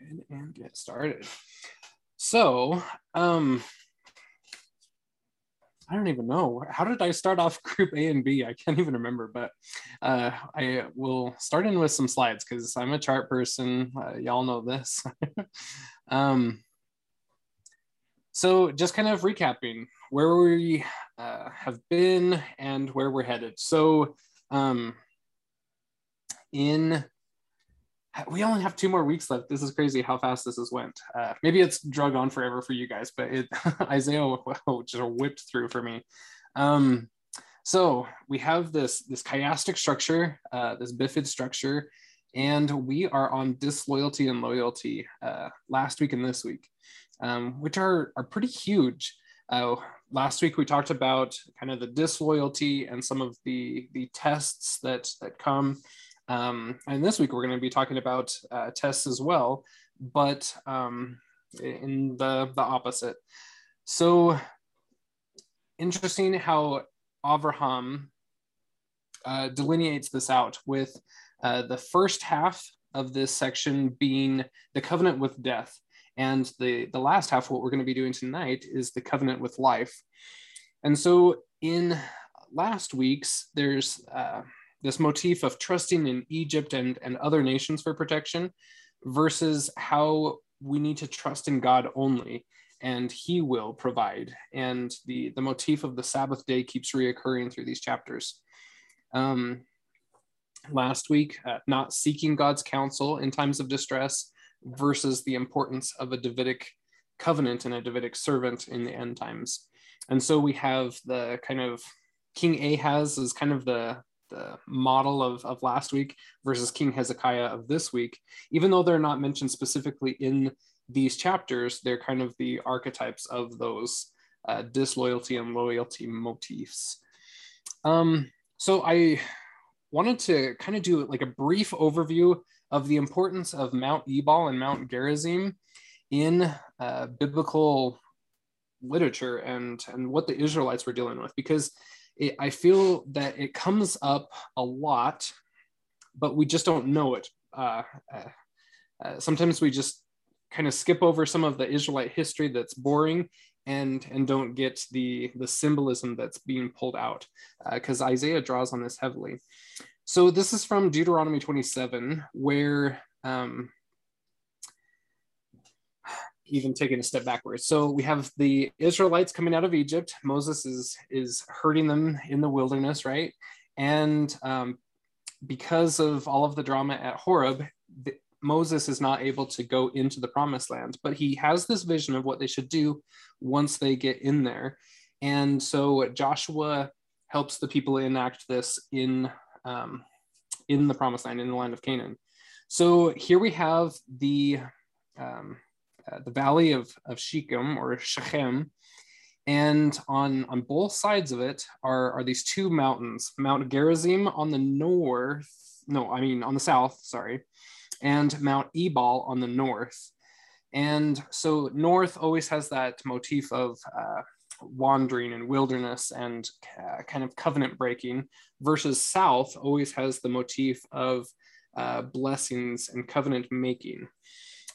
ahead and get started. So, um, I don't even know. How did I start off group A and B? I can't even remember, but uh, I will start in with some slides because I'm a chart person. Uh, y'all know this. um, so, just kind of recapping where we uh, have been and where we're headed. So, um, in we only have two more weeks left. This is crazy how fast this has went. Uh, maybe it's drug on forever for you guys, but it Isaiah just whipped through for me. Um, so we have this this chiastic structure, uh, this bifid structure, and we are on disloyalty and loyalty uh, last week and this week, um, which are are pretty huge. Uh, last week we talked about kind of the disloyalty and some of the the tests that that come um, and this week we're going to be talking about uh, tests as well, but um, in the, the opposite. So interesting how Avraham uh, delineates this out with uh, the first half of this section being the covenant with death. And the, the last half, what we're going to be doing tonight, is the covenant with life. And so in last week's, there's uh, this motif of trusting in Egypt and, and other nations for protection versus how we need to trust in God only and he will provide. And the, the motif of the Sabbath day keeps reoccurring through these chapters. Um, last week, uh, not seeking God's counsel in times of distress versus the importance of a Davidic covenant and a Davidic servant in the end times. And so we have the kind of King Ahaz is kind of the the model of, of last week versus King Hezekiah of this week, even though they're not mentioned specifically in these chapters, they're kind of the archetypes of those uh, disloyalty and loyalty motifs. Um, so I wanted to kind of do like a brief overview of the importance of Mount Ebal and Mount Gerizim in uh, biblical literature and, and what the Israelites were dealing with, because it, I feel that it comes up a lot, but we just don't know it. Uh, uh, uh, sometimes we just kind of skip over some of the Israelite history that's boring and and don't get the the symbolism that's being pulled out because uh, Isaiah draws on this heavily. So this is from Deuteronomy 27, where um, even taking a step backwards. So we have the Israelites coming out of Egypt. Moses is is hurting them in the wilderness, right? And um, because of all of the drama at Horeb, the, Moses is not able to go into the promised land, but he has this vision of what they should do once they get in there. And so Joshua helps the people enact this in um, in the promised land, in the land of Canaan. So here we have the um, uh, the valley of, of Shechem or Shechem. And on, on both sides of it are, are these two mountains, Mount Gerizim on the north, no, I mean on the south, sorry, and Mount Ebal on the north. And so north always has that motif of uh, wandering and wilderness and uh, kind of covenant breaking, versus south always has the motif of uh, blessings and covenant making.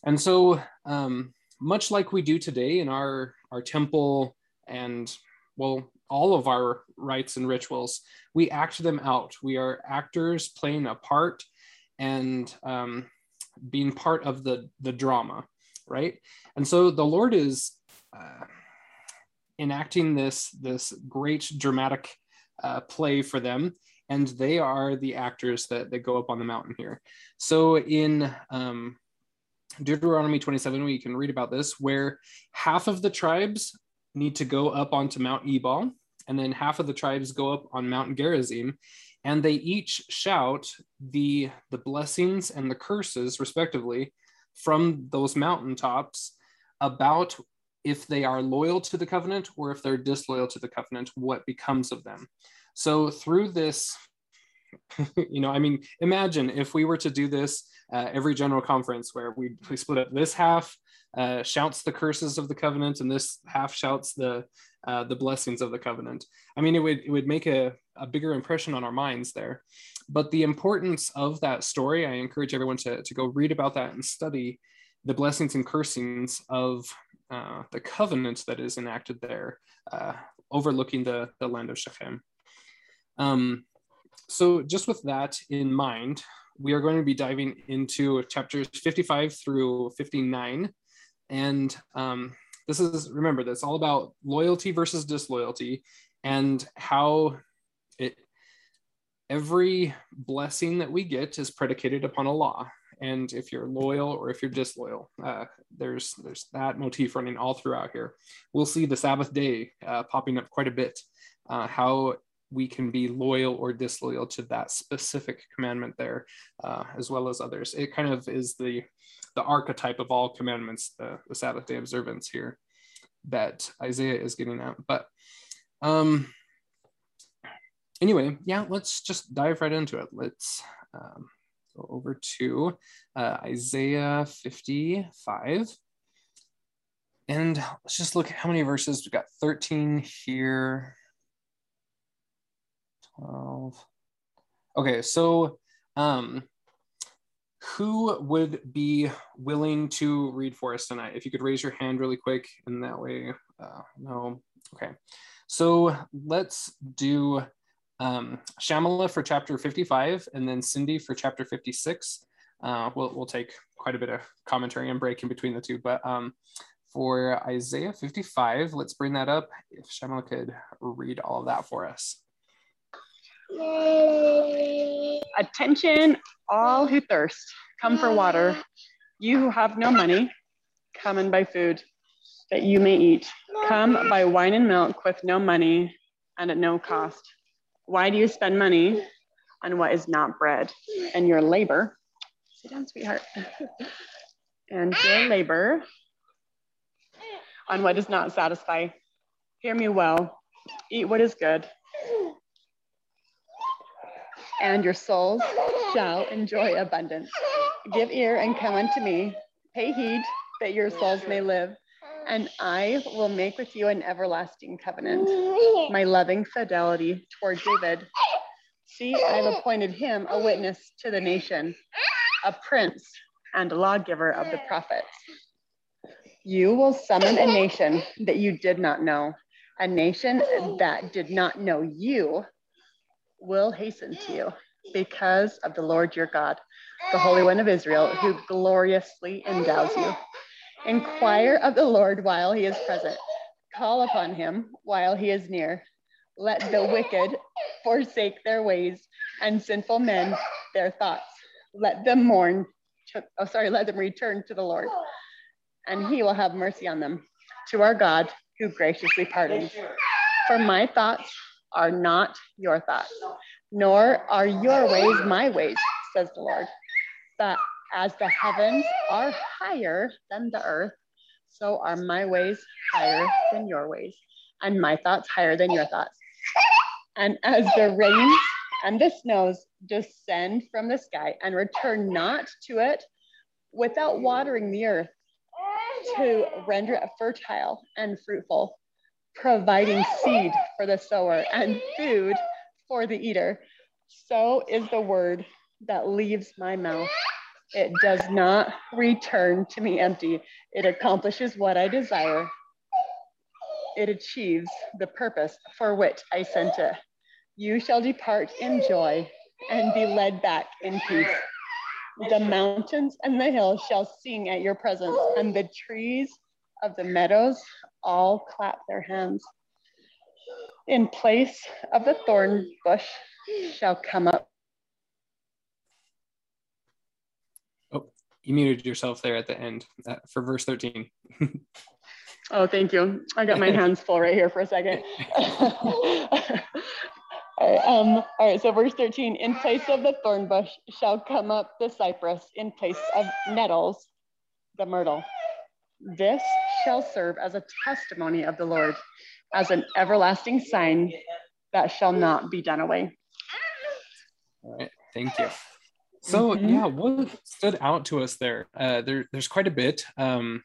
And so, um, much like we do today in our, our temple and, well, all of our rites and rituals, we act them out. We are actors playing a part and um, being part of the, the drama, right? And so the Lord is uh, enacting this, this great dramatic uh, play for them and they are the actors that, that go up on the mountain here. So in um, Deuteronomy 27, we can read about this, where half of the tribes need to go up onto Mount Ebal, and then half of the tribes go up on Mount Gerizim, and they each shout the, the blessings and the curses, respectively, from those mountaintops about if they are loyal to the covenant or if they're disloyal to the covenant, what becomes of them. So through this, you know, I mean, imagine if we were to do this uh, every general conference where we, we split up this half uh, shouts the curses of the covenant and this half shouts the uh, the blessings of the covenant. I mean, it would it would make a, a bigger impression on our minds there. But the importance of that story, I encourage everyone to, to go read about that and study, the blessings and cursings of uh, the covenant that is enacted there, uh, overlooking the, the land of Shechem. Um, so, just with that in mind, we are going to be diving into chapters 55 through 59. And um, this is, remember, that's all about loyalty versus disloyalty and how it, every blessing that we get is predicated upon a law and if you're loyal or if you're disloyal. Uh, there's there's that motif running all throughout here. We'll see the Sabbath day uh, popping up quite a bit. Uh, how we can be loyal or disloyal to that specific commandment there, uh, as well as others. It kind of is the the archetype of all commandments, the, the Sabbath day observance here that Isaiah is getting at. But um, anyway, yeah, let's just dive right into it. Let's um, go over to uh, Isaiah 55. And let's just look at how many verses. We've got 13 here. 12. Okay, so um, who would be willing to read for us tonight? If you could raise your hand really quick, and that way, uh, no. Okay, so let's do um, Shamala for chapter 55, and then Cindy for chapter 56. Uh, we'll, we'll take quite a bit of commentary and break in between the two. But um, for Isaiah 55, let's bring that up. If Shamala could read all of that for us. Attention, all who thirst, come for water. You who have no money, come and buy food that you may eat. Come buy wine and milk with no money and at no cost. Why do you spend money on what is not bread and your labor? Sit down, sweetheart. and your labor on what does not satisfy. Hear me well. Eat what is good. And your souls shall enjoy abundance. Give ear and come unto me. Pay heed that your souls may live and I will make with you an everlasting covenant, my loving fidelity toward David. See, I've appointed him a witness to the nation, a prince and a lawgiver of the prophets. You will summon a nation that you did not know, a nation that did not know you will hasten to you because of the Lord your God, the Holy One of Israel, who gloriously endows you. Inquire of the Lord while he is present. Call upon him while he is near. Let the wicked forsake their ways and sinful men their thoughts. Let them mourn. To, oh, sorry, let them return to the Lord, and he will have mercy on them. To our God, who graciously pardons. For my thoughts are not your thoughts, nor are your ways my ways, says the Lord. But as the heavens are higher than the earth, so are my ways higher than your ways, and my thoughts higher than your thoughts. And as the rains and the snows descend from the sky and return not to it without watering the earth to render it fertile and fruitful, providing seed for the sower and food for the eater, so is the word that leaves my mouth. It does not return to me empty. It accomplishes what I desire. It achieves the purpose for which I sent it. You shall depart in joy and be led back in peace. The mountains and the hills shall sing at your presence, and the trees of the meadows all clap their hands. In place of the thorn bush shall come up Oh, you muted yourself there at the end uh, for verse 13. oh, thank you. I got my hands full right here for a second. all, right, um, all right, so verse 13, in place of the thorn bush shall come up the cypress, in place of nettles, the myrtle. This shall serve as a testimony of the Lord, as an everlasting sign that shall not be done away. All right, thank you. So mm-hmm. yeah, what stood out to us there? Uh, there there's quite a bit. Um,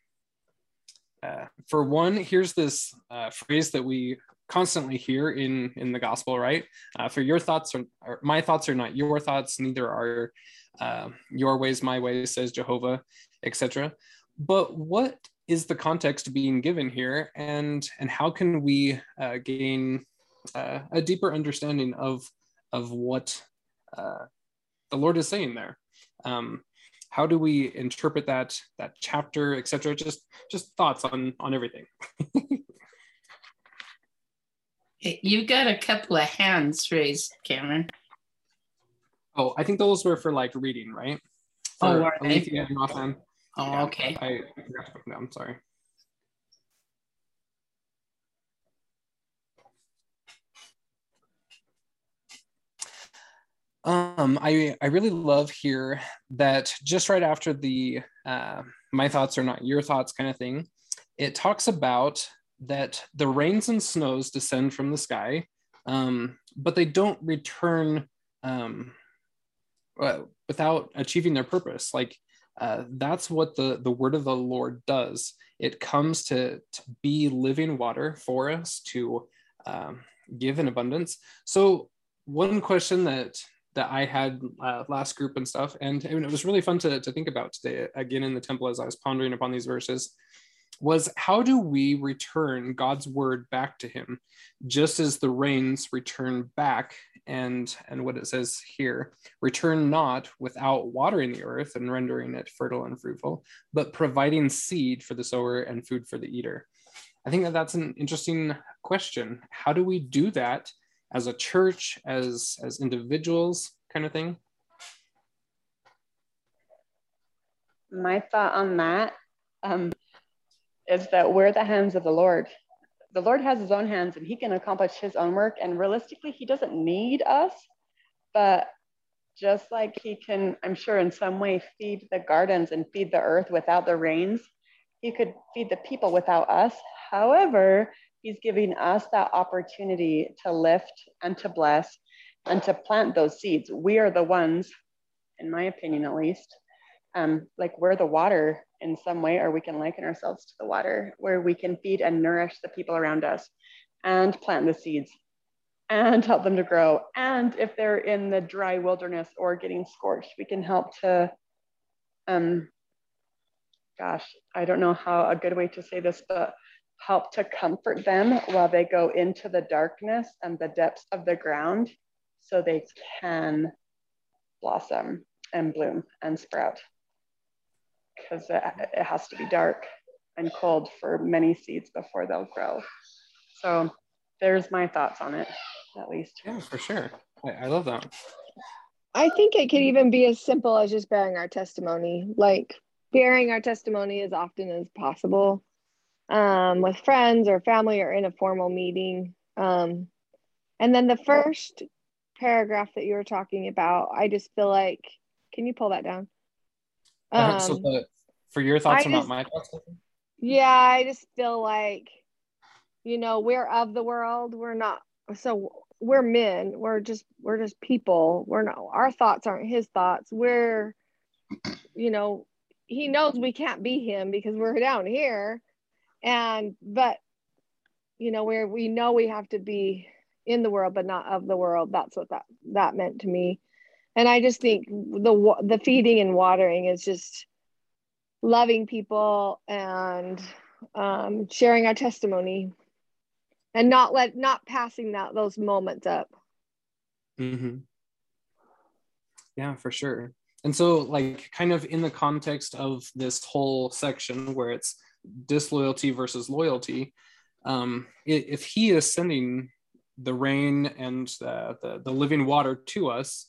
uh, for one, here's this uh, phrase that we constantly hear in in the gospel, right? Uh, for your thoughts are, are, my thoughts are not your thoughts, neither are uh, your ways my ways, says Jehovah, etc. but what is the context being given here, and and how can we uh, gain uh, a deeper understanding of of what uh, the Lord is saying there? Um, how do we interpret that that chapter, etc.? Just just thoughts on on everything. you got a couple of hands raised, Cameron. Oh, I think those were for like reading, right? Oh, For are they? Alethea and Rothan. Oh, Yeah, okay. I I forgot to put them down. Sorry. Um, I I really love here that just right after the uh, my thoughts are not your thoughts kind of thing, it talks about that the rains and snows descend from the sky, um, but they don't return um, uh, without achieving their purpose. Like uh, that's what the the word of the Lord does. It comes to to be living water for us to um, give in abundance. So one question that that I had uh, last group and stuff, and, and it was really fun to, to think about today again in the temple as I was pondering upon these verses, was how do we return God's word back to Him, just as the rains return back, and and what it says here, return not without watering the earth and rendering it fertile and fruitful, but providing seed for the sower and food for the eater. I think that that's an interesting question. How do we do that? as a church, as as individuals, kind of thing? My thought on that um, is that we're the hands of the Lord. The Lord has his own hands and he can accomplish his own work. And realistically, he doesn't need us. But just like he can, I'm sure, in some way feed the gardens and feed the earth without the rains, he could feed the people without us. However, he's giving us that opportunity to lift and to bless and to plant those seeds. We are the ones, in my opinion at least, um, like we're the water in some way, or we can liken ourselves to the water, where we can feed and nourish the people around us and plant the seeds and help them to grow. And if they're in the dry wilderness or getting scorched, we can help to, um, gosh, I don't know how a good way to say this, but help to comfort them while they go into the darkness and the depths of the ground so they can blossom and bloom and sprout because it, it has to be dark and cold for many seeds before they'll grow. So there's my thoughts on it, at least. Yeah, for sure. I, I love that. I think it could even be as simple as just bearing our testimony, like bearing our testimony as often as possible um, with friends or family or in a formal meeting. Um, and then the first paragraph that you were talking about, I just feel like, can you pull that down? Uh, so Um, the, for your thoughts I are not my thoughts. Yeah, I just feel like, you know, we're of the world. We're not, so we're men. We're just, we're just people. We're not, our thoughts aren't his thoughts. We're, you know, he knows we can't be him because we're down here. And, but, you know, where we know we have to be in the world, but not of the world. That's what that, that meant to me. And I just think the, the feeding and watering is just, loving people and um, sharing our testimony and not let not passing that those moments up hmm Yeah, for sure. And so, like, kind of in the context of this whole section where it's disloyalty versus loyalty, um, if he is sending the rain and the, the, the living water to us,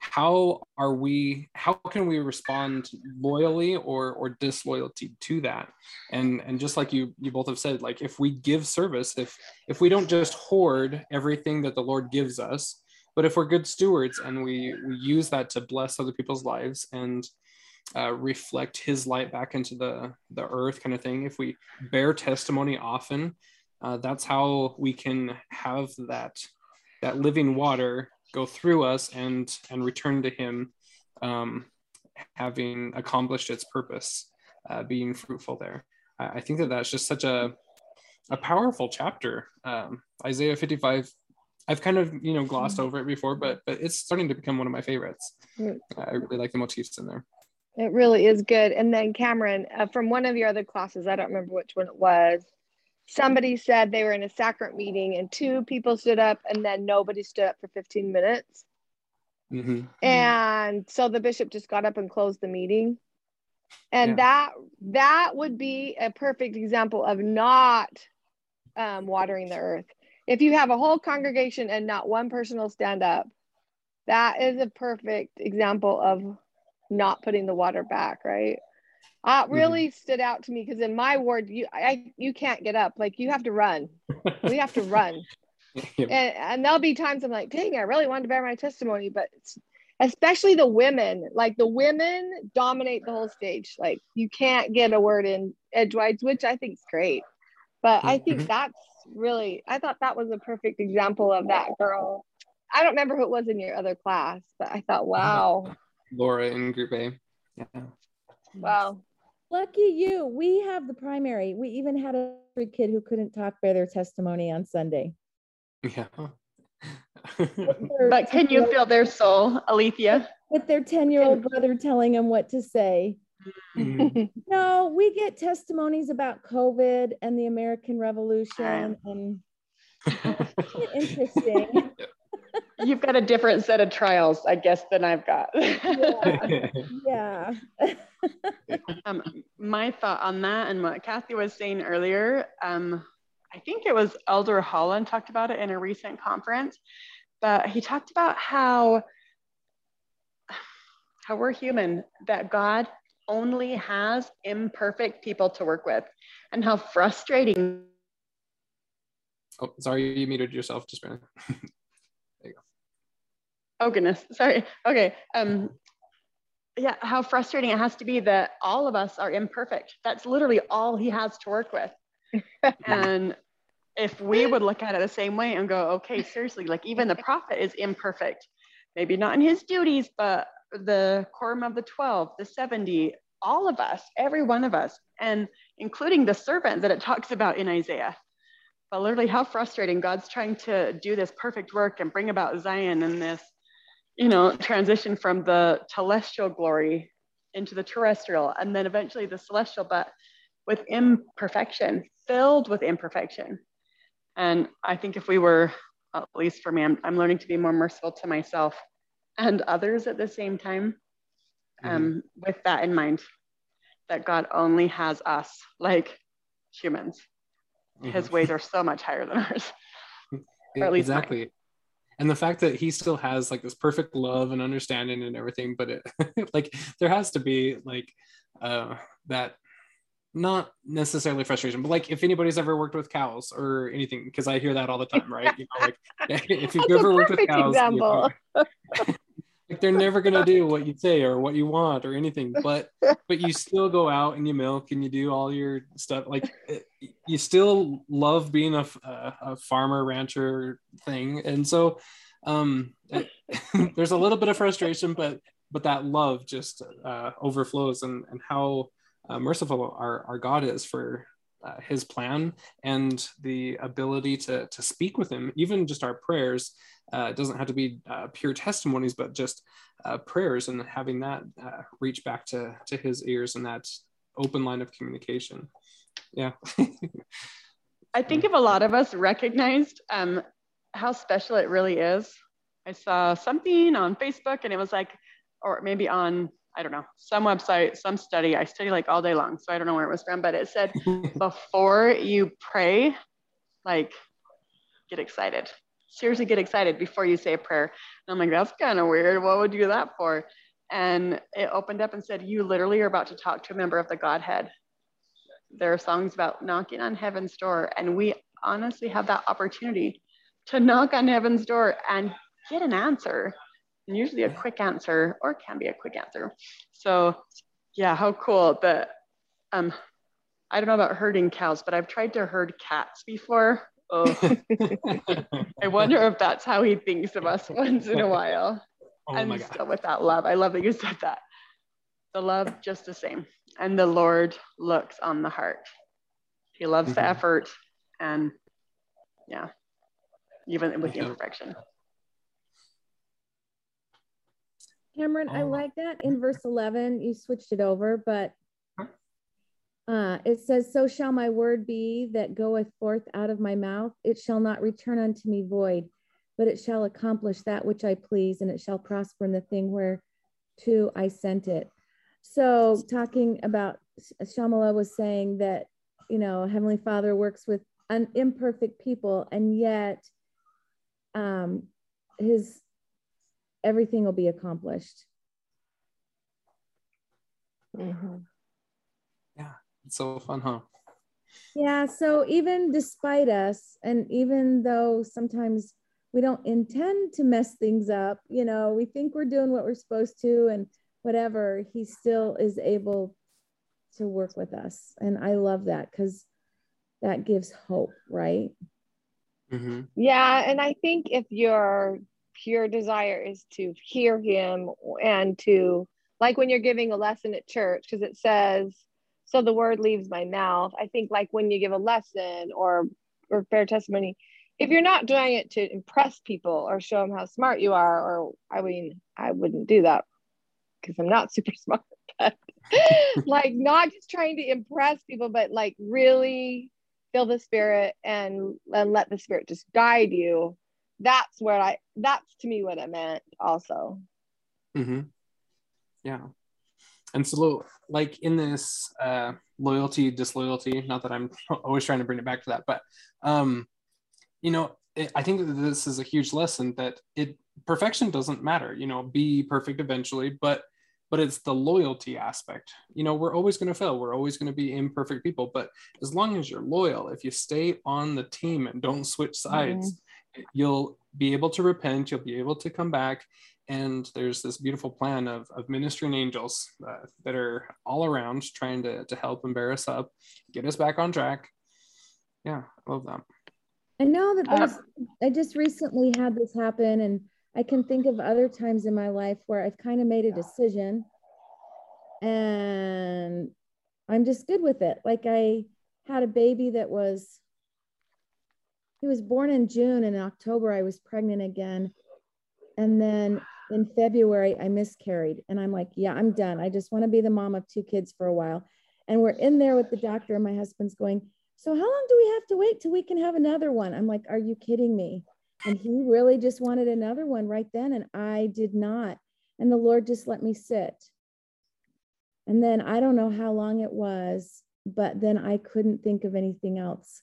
how are we how can we respond loyally or or disloyalty to that? And and just like you you both have said like if we give service if if we don't just hoard everything that the lord gives us but if we're good stewards and we we use that to bless other people's lives and uh, reflect his light back into the the earth kind of thing if we bear testimony often uh, that's how we can have that that living water go through us and and return to him um, having accomplished its purpose uh, being fruitful there I, think that that's just such a a powerful chapter um, isaiah 55 i've kind of you know glossed over it before but but it's starting to become one of my favorites Mm. i really like the motifs in there It really is good. And then Cameron, uh, from one of your other classes, I don't remember which one it was. Somebody said they were in a sacrament meeting and two people stood up and then nobody stood up for 15 minutes. Mhm. And so the bishop just got up and closed the meeting. And Yeah. that that would be a perfect example of not um, watering the earth. If you have a whole congregation and not one person will stand up, that is a perfect example of not putting the water back, right? Uh, really stood out to me because in my ward, you I you can't get up, like you have to run. We have to run Yep. and, and there'll be times I'm like, dang, I really wanted to bear my testimony, but especially the women, like the women dominate the whole stage. Like you can't get a word in edgewise, which I think is great. But I think Mhm. that's really, I thought that was a perfect example of that girl. I don't remember who it was in your other class, but I thought, wow, Laura in Group A. Yeah. wow. Lucky you. We have the primary. We even had a kid who couldn't talk by their testimony on Sunday. Yeah. But can you feel their soul, Alethea? with their 10 year old brother telling them what to say? Mhm. No, we get testimonies about COVID and the American Revolution and interesting. You've got a different set of trials, I guess, than I've got. yeah. um, my thought on that and what Kathy was saying earlier, um, I think it was Elder Holland talked about it in a recent conference, but he talked about how how we're human, that God only has imperfect people to work with, and how frustrating. oh, sorry, you muted yourself. Just a minute. Oh goodness, sorry. Okay. Um, yeah, how frustrating it has to be that all of us are imperfect. That's literally all he has to work with. and if we would look at it the same way and go, okay, seriously, like even the prophet is imperfect, maybe not in his duties, but the quorum of the 12, the 70, all of us, every one of us, and including the servant that it talks about in Isaiah. But literally, how frustrating God's trying to do this perfect work and bring about Zion and this, you know, transition from the telestial glory into the terrestrial and then eventually the celestial, but with imperfection, filled with imperfection. And I think if we were, at least for me, I'm, I'm learning to be more merciful to myself and others at the same time, um, with that in mind, that God only has us like humans. His Mhm. ways are so much higher than ours. or at least mine. And the fact that he still has like this perfect love and understanding and everything, but it like there has to be like uh that not necessarily frustration, but like if anybody's ever worked with cows or anything, because I hear that all the time, right? You know, like if you've That's ever worked with cows, you know. like they're never gonna do what you say or what you want or anything but but you still go out and you milk and you do all your stuff. Like you still love being a a farmer rancher thing. And so um there's a little bit of frustration but but that love just uh, overflows and and how uh, merciful our, our god is for uh, his plan and the ability to to speak with him even just our prayers it doesn't have to be uh, pure testimonies, but just uh, prayers and having that uh, reach back to to his ears and that open line of communication. Yeah. I think if a lot of us recognized um, how special it really is, I saw something on Facebook and it was like, or maybe on, I don't know, some website, some study. I study like all day long, so I don't know where it was from, but it said before you pray, like get excited. Seriously, get excited before you say a prayer. And I'm like, that's kind of weird. What would you do that for? And it opened up and said, You literally are about to talk to a member of the Godhead. There are songs about knocking on heaven's door, and we honestly have that opportunity to knock on heaven's door and get an answer. And usually a quick answer, or can be a quick answer. So, yeah, how cool But um, I don't know about herding cows, but I've tried to herd cats before. Oh, I wonder if that's how he thinks of us once in a while. oh and my god. still with that love. I love that you said that. The love just the same. And the Lord looks on the heart. He loves the Mhm. effort and yeah, even with the imperfection. Cameron, I Oh. like that. In verse 11, you switched it over, but Huh? Uh, it says, So shall my word be that goeth forth out of my mouth. It shall not return unto me void, but it shall accomplish that which I please, and it shall prosper in the thing whereto I sent it. So, talking about Shamala was saying that, you know, Heavenly Father works with an imperfect people, and yet um, his everything will be accomplished. Mhm. It's so fun, huh? Yeah, so even despite us, and even though sometimes we don't intend to mess things up, you know, we think we're doing what we're supposed to and whatever, he still is able to work with us. And I love that because that gives hope, right? hmm Yeah, and I think if your pure desire is to hear him and to like when you're giving a lesson at church, because it says, so the word leaves my mouth. I think like when you give a lesson or or fair testimony, if you're not doing it to impress people or show them how smart you are, or I mean, I wouldn't do that because I'm not super smart, but like not just trying to impress people, but like really feel the spirit and and let the spirit just guide you that's where i that's to me what it meant also mm-hmm. Yeah. And so, like in this uh, loyalty, disloyalty, not that I'm always trying to bring it back to that, but, um, you know, it, I think that this is a huge lesson that it perfection doesn't matter, you know, be perfect eventually, but but it's the loyalty aspect. You know, we're always going to fail. We're always going to be imperfect people, but as long as you're loyal, if you stay on the team and don't switch sides, you'll be able to repent, you'll be able to come back, and there's this beautiful plan of, of ministering angels uh, that are all around trying to, to help and bear us up get us back on track yeah i love that I know that Uh, there's, I just recently had this happen, and I can think of other times in my life where I've kind of made a decision and I'm just good with it. Like I had a baby that was, he was born in June, and in October I was pregnant again. And then in February I miscarried, and I'm like, yeah, I'm done. I just want to be the mom of two kids for a while. And we're in there with the doctor, and my husband's going, so how long do we have to wait till we can have another one? I'm like, are you kidding me? And he really just wanted another one right then. And I did not. And the Lord just let me sit. And then I don't know how long it was, but then I couldn't think of anything else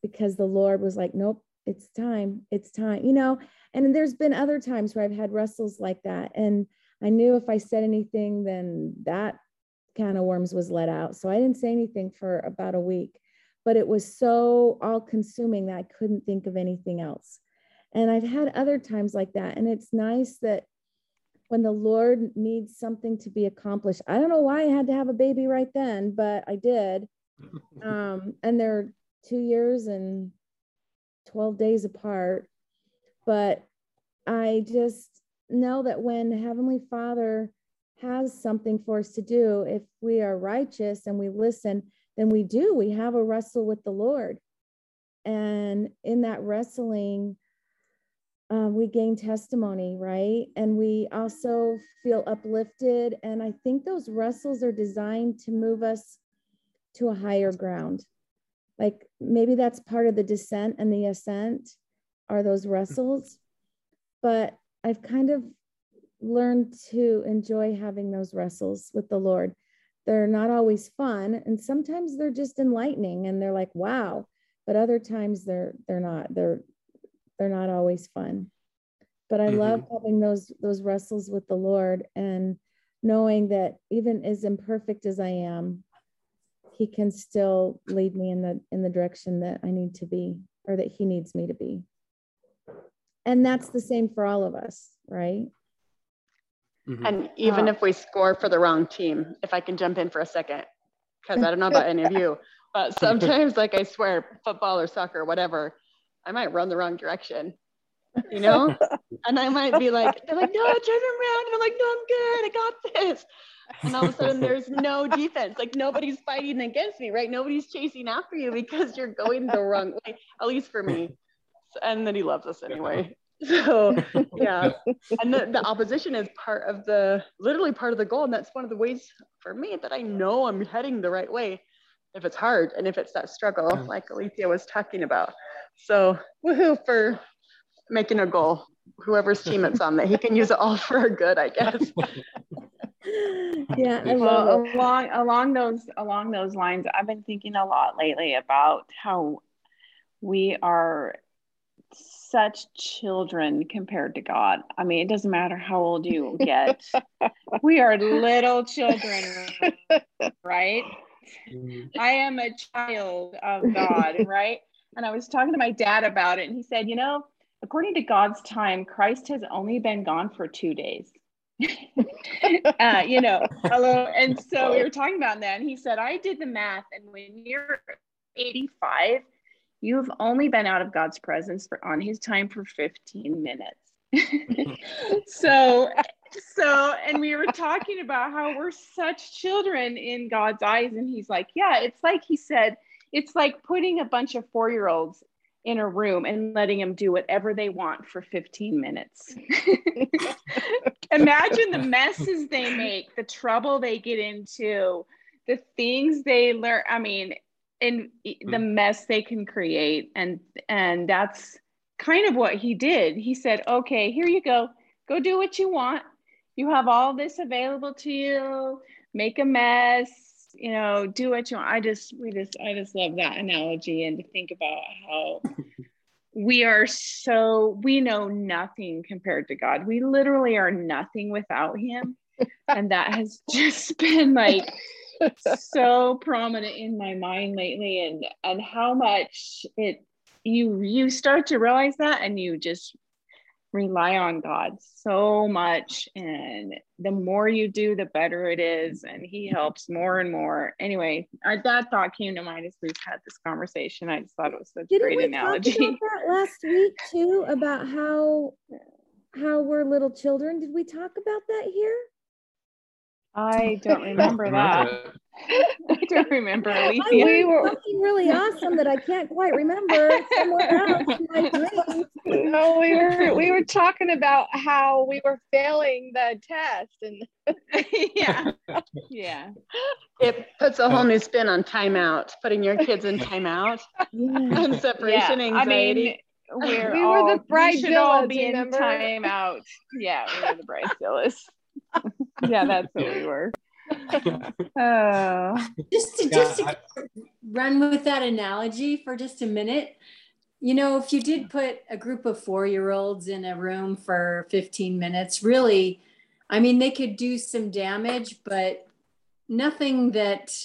because the Lord was like, nope, it's time. It's time, you know. And there's been other times where I've had wrestles like that. And I knew if I said anything, then that can of worms was let out. So I didn't say anything for about a week but it was so all consuming that I couldn't think of anything else. And I've had other times like that. And it's nice that when the Lord needs something to be accomplished, I don't know why I had to have a baby right then, but I did. Um, and they're two years and 12 days apart. But I just know that when Heavenly Father has something for us to do, if we are righteous and we listen, then we do. We have a wrestle with the Lord. And in that wrestling, um, we gain testimony, right? And we also feel uplifted. And I think those wrestles are designed to move us to a higher ground. Like maybe that's part of the descent and the ascent are those wrestles. But I've kind of learned to enjoy having those wrestles with the Lord. They're not always fun and sometimes they're just enlightening and they're like wow. But other times they're they're not. They're they're not always fun. But i love mm-hmm. having those those wrestles with the lord and knowing that even as imperfect as i am he can still lead me in the in the direction that i need to be or that he needs me to be and that's the same for all of us right Mhm. And even Uh, if we score for the wrong team, if I can jump in for a second, because I don't know about any of you, but sometimes, like I swear, football or soccer or whatever, I might run the wrong direction, you know? and I might be like, they're like, no, turn around. And I'm like, no, I'm good. I got this. And all of a sudden, there's no defense. Like nobody's fighting against me, right? Nobody's chasing after you because you're going the wrong way, at least for me. And then he loves us anyway. So yeah, and the, the opposition is part of the literally part of the goal, and that's one of the ways for me that I know I'm heading the right way. If it's hard and if it's that struggle, like Alicia was talking about. So woohoo for making a goal. Whoever's team it's on, that he can use it all for our good, I guess. Yeah, Well, along along those along those lines, I've been thinking a lot lately about how we are such children compared to God. I mean, it doesn't matter how old you get. we are little children, right? I am a child of God, right? And I was talking to my dad about it, and he said, you know, according to God's time, Christ has only been gone for two days. uh, you know, hello. And so we were talking about that, and he said, I did the math, and when you're 85, you've only been out of God's presence for on his time for 15 minutes. so so and we were talking about how we're such children in God's eyes and he's like yeah it's like he said it's like putting a bunch of 4-year-olds in a room and letting them do whatever they want for 15 minutes. Imagine the messes they make the trouble they get into the things they learn i mean and the mm. mess they can create. And and that's kind of what he did. He said okay here you go. Go do what you want. You have all this available to you. Make a mess you know do what you want. I just we just i just love that analogy and to think about how we are so we know nothing compared to god. We literally are nothing without him. And that has just been like so prominent in my mind lately and and how much it you you start to realize that and you just rely on God so much and the more you do the better it is and he helps more and more anyway I, that thought came to mind as we've had this conversation I just thought it was such a great we analogy talk about that last week too? About how how we're little children. Did we talk about that here? I don't remember that I don't remember I Alicia. We were- something really awesome that I can't quite remember somewhere else in my dreams. no, we were we were talking about how we were failing the test and yeah yeah It puts a whole uh, new spin on timeout, putting your kids in timeout Yeah. and separation yeah, anxiety. I mean, we're We were all, the we should all be in timeout. Yeah, we were the bridezillas. yeah, that's what we were. Oh, just to Yeah, just to I- run with that analogy for just a minute you know if you did put a group of four year olds in a room for 15 minutes really i mean they could do some damage but nothing that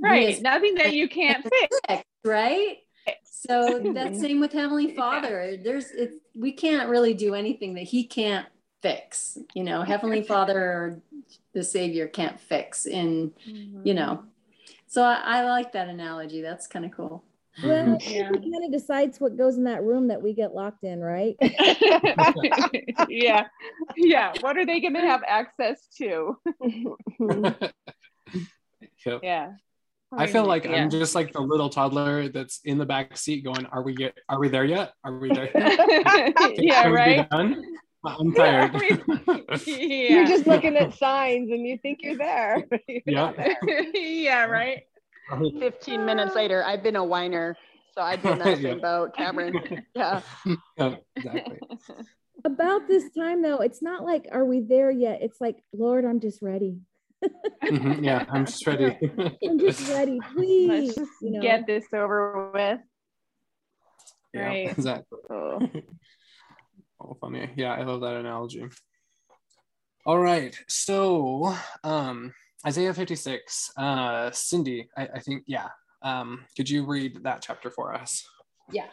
right. as Nothing that you can't fix. fix, right so that's same with heavenly father there's it we can't really do anything that he can't fix you know heavenly father or the savior can't fix in mm-hmm. you know so i, I like that analogy that's kind of cool Well, mm-hmm. Yeah. he kind of decides what goes in that room that we get locked in, right? yeah, yeah. What are they going to have access to? Yep. Yeah. I feel like Yeah. I'm just like the little toddler that's in the back seat going, "Are we get? Are we there yet? Are we there? yet? yeah, Can we be right. Done? I'm tired." Yeah. you're just looking at signs and you think you're there. You're Yeah. there. yeah, right. 15 minutes later, I've been a whiner. So I've been that Yeah. same boat, Cameron. Yeah. Yeah, exactly. About this time though, it's not like are we there yet? It's like, Lord, I'm just ready. Mhm, Yeah, I'm just ready. I'm just ready, Let's please. just You know. get this over with. yeah, Right. exactly. Oh. Oh, funny. Yeah, I love that analogy. All right. So, um, Isaiah 56. Uh, Cindy, I, I think, yeah. Um, could you read that chapter for us? Yeah.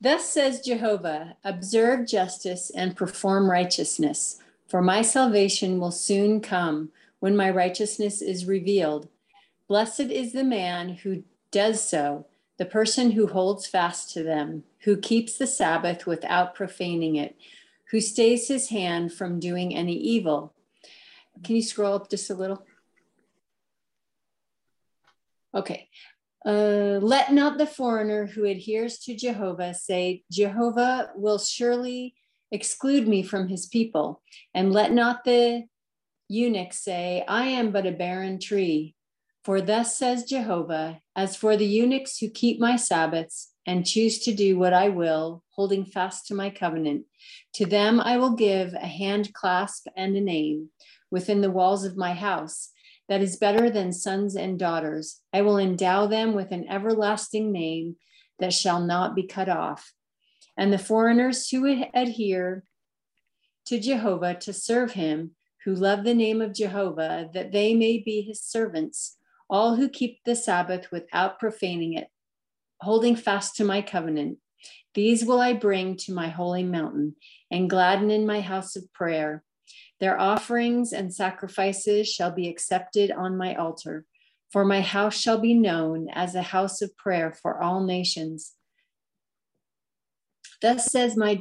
Thus says Jehovah observe justice and perform righteousness, for my salvation will soon come when my righteousness is revealed. Blessed is the man who does so, the person who holds fast to them, who keeps the Sabbath without profaning it, who stays his hand from doing any evil. Can you scroll up just a little? Okay. Uh, let not the foreigner who adheres to Jehovah say, Jehovah will surely exclude me from his people. And let not the eunuch say, I am but a barren tree. For thus says Jehovah, as for the eunuchs who keep my Sabbaths and choose to do what I will, holding fast to my covenant, to them I will give a hand clasp and a name within the walls of my house that is better than sons and daughters. I will endow them with an everlasting name that shall not be cut off. And the foreigners who adhere to Jehovah to serve him, who love the name of Jehovah, that they may be his servants, all who keep the Sabbath without profaning it, holding fast to my covenant. These will I bring to my holy mountain and gladden in my house of prayer. Their offerings and sacrifices shall be accepted on my altar, for my house shall be known as a house of prayer for all nations. Thus says my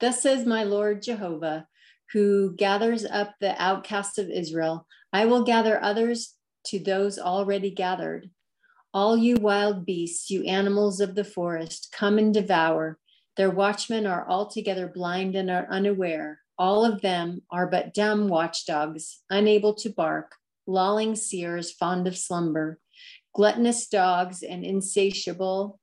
thus says my Lord Jehovah, who gathers up the outcasts of Israel, I will gather others to those already gathered. All you wild beasts, you animals of the forest, come and devour. Their watchmen are altogether blind and are unaware. All of them are but dumb watchdogs, unable to bark, lolling seers fond of slumber, gluttonous dogs and insatiable.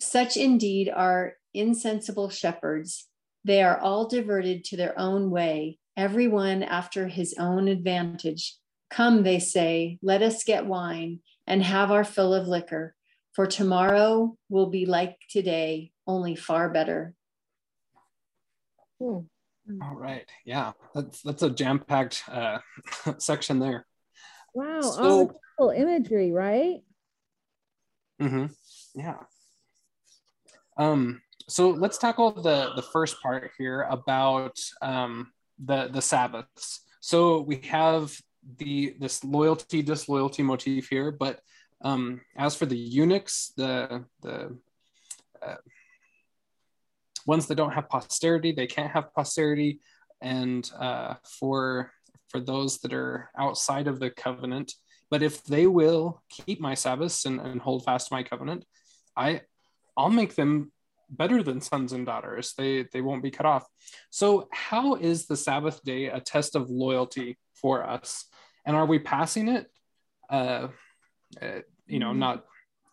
Such indeed are insensible shepherds. They are all diverted to their own way, every one after his own advantage. Come, they say, let us get wine and have our fill of liquor, for tomorrow will be like today, only far better. Hmm. All right. Yeah, that's that's a jam-packed uh, section there. Wow, so, all the cool imagery, right? Mm-hmm. Yeah. Um, so let's tackle the the first part here about um, the the Sabbaths. So we have the this loyalty disloyalty motif here, but um, as for the eunuchs, the the uh, ones that don't have posterity, they can't have posterity. And uh, for for those that are outside of the covenant, but if they will keep my Sabbaths and, and hold fast my covenant, I I'll make them better than sons and daughters. They they won't be cut off. So how is the Sabbath day a test of loyalty for us? And are we passing it? Uh, uh, you know, mm-hmm. not.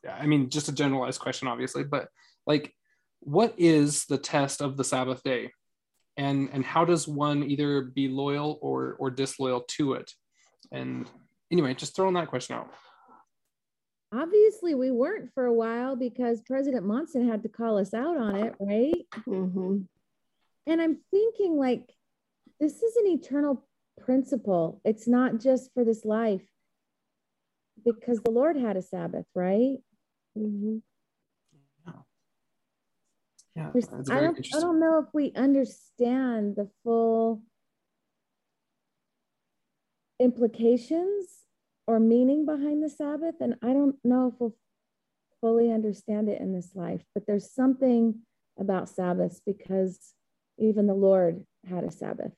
I mean, just a generalized question, obviously, but like what is the test of the Sabbath day? And, and how does one either be loyal or, or disloyal to it? And anyway, just throwing that question out. Obviously, we weren't for a while because President Monson had to call us out on it, right? Mm-hmm. And I'm thinking, like, this is an eternal principle. It's not just for this life because the Lord had a Sabbath, right? Mm-hmm. Yeah, I don't, I don't know if we understand the full implications or meaning behind the Sabbath. And I don't know if we'll fully understand it in this life, but there's something about Sabbaths because even the Lord had a Sabbath.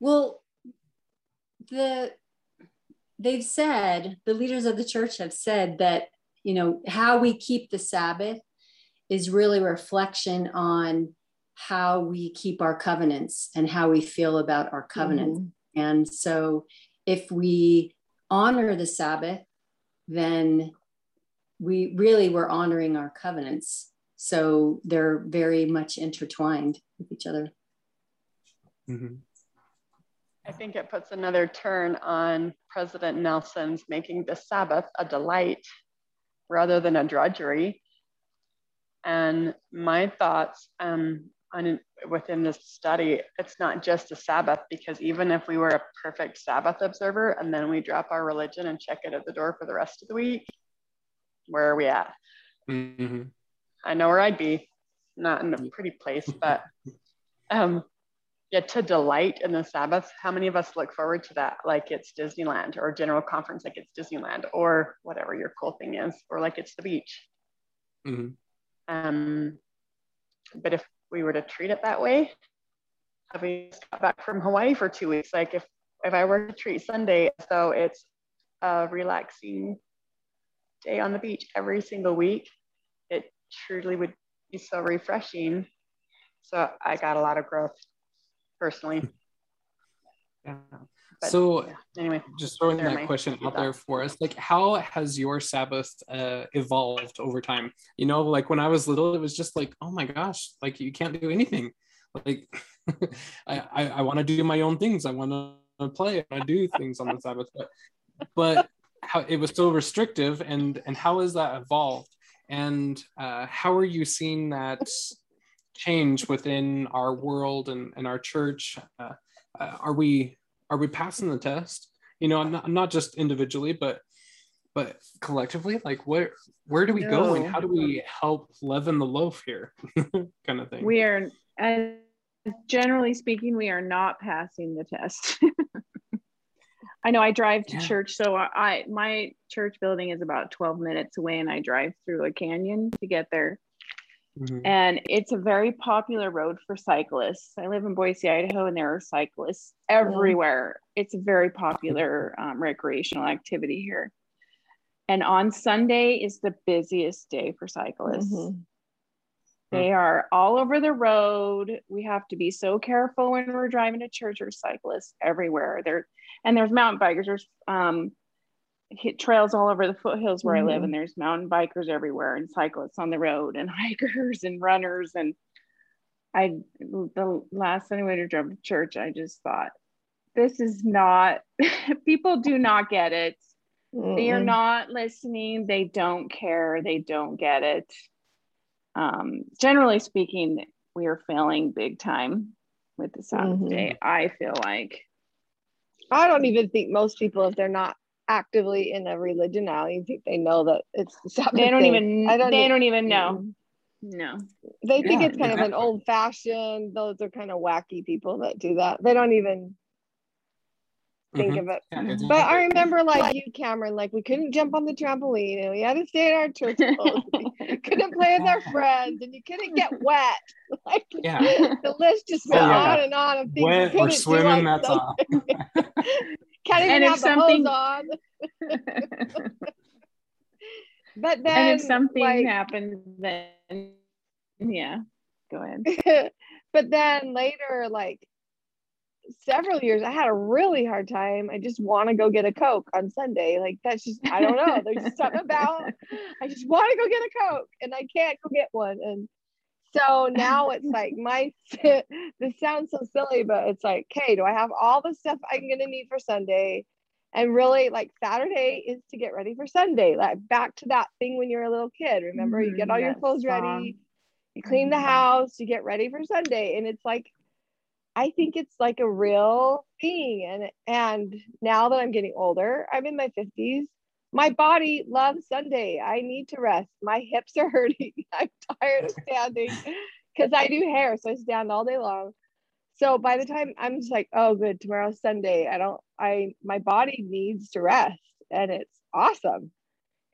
Well, the they've said the leaders of the church have said that you know how we keep the Sabbath is really reflection on how we keep our covenants and how we feel about our covenants. Mm-hmm. And so if we honor the Sabbath, then we really were honoring our covenants. So they're very much intertwined with each other. Mm-hmm. I think it puts another turn on President Nelson's making the Sabbath a delight rather than a drudgery. And my thoughts um, on, within this study, it's not just a Sabbath, because even if we were a perfect Sabbath observer and then we drop our religion and check it at the door for the rest of the week, where are we at? Mm-hmm. I know where I'd be, not in a pretty place, but um, yeah, to delight in the Sabbath, how many of us look forward to that? Like it's Disneyland or general conference, like it's Disneyland or whatever your cool thing is, or like it's the beach. Mm-hmm. Um, but if we were to treat it that way, having got back from Hawaii for two weeks, like if if I were to treat Sunday as though it's a relaxing day on the beach every single week, it truly would be so refreshing. So I got a lot of growth personally. Yeah. But, so yeah, anyway, just throwing that question be out there for us like how has your sabbath uh, evolved over time? You know like when i was little it was just like oh my gosh like you can't do anything. Like i i, I want to do my own things. I want to play. I do things on the sabbath. But but how it was so restrictive and and how has that evolved? And uh, how are you seeing that change within our world and, and our church uh, uh, are we are we passing the test you know not, not just individually but but collectively like where where do we go and how do we help leaven the loaf here kind of thing We are, generally speaking, we are not passing the test. I know I drive to Yeah. church, so I, I my church building is about 12 minutes away, and I drive through a canyon to get there. Mhm. And it's a very popular road for cyclists. I live in Boise, Idaho, and there are cyclists everywhere. It's a very popular um, recreational activity here. And on Sunday is the busiest day for cyclists. Mhm. They are all over the road. We have to be so careful when we're driving to church. There's cyclists everywhere. There and there's mountain bikers. There's um hit trails all over the foothills where I live, and there's mountain bikers everywhere, and cyclists on the road, and hikers and runners. And I the last time I went to drove to church, I just thought, this is not. people do not get it. They are not listening. They don't care. They don't get it. Um, generally speaking, we are failing big time with the Sabbath Mhm. day. I feel like. I don't even think most people, if they're not actively in a religion, now. don't think they know that it's the Sabbath. They don't day. even. I don't they don't even know. No. They think Yeah, it's kind of an old fashioned. Those are kind of wacky people that do that. They don't even think Mhm. of it. Yeah, But I remember, like you, Cameron, like we couldn't jump on the trampoline and we had to stay in our church clothes. We couldn't play with our friends and you couldn't get wet. Like Yeah. the list just Oh, went yeah. on and on of things you wet couldn't or do swimming that's all Can't even And if have the something- on. But then, and if something like, happens, then yeah. Go ahead. but then later, like several years, I had a really hard time. I just want to go get a Coke on Sunday. Like that's just I don't know. There's just something about I just want to go get a Coke and I can't go get one. And so now it's like my this sounds so silly, but it's like, okay, do I have all the stuff I'm gonna need for Sunday? And really, like Saturday is to get ready for Sunday. Like back to that thing when you're a little kid. Remember, you get Mhm, all your clothes ready, you clean the Mhm. house, you get ready for Sunday, and it's like, I think it's like a real thing. And and now that I'm getting older, I'm in my 50s. My body loves Sunday. I need to rest. My hips are hurting. I'm tired of standing because I do hair, so I stand all day long. So by the time I'm just like, oh, good, tomorrow's Sunday. I don't. I my body needs to rest, and it's awesome.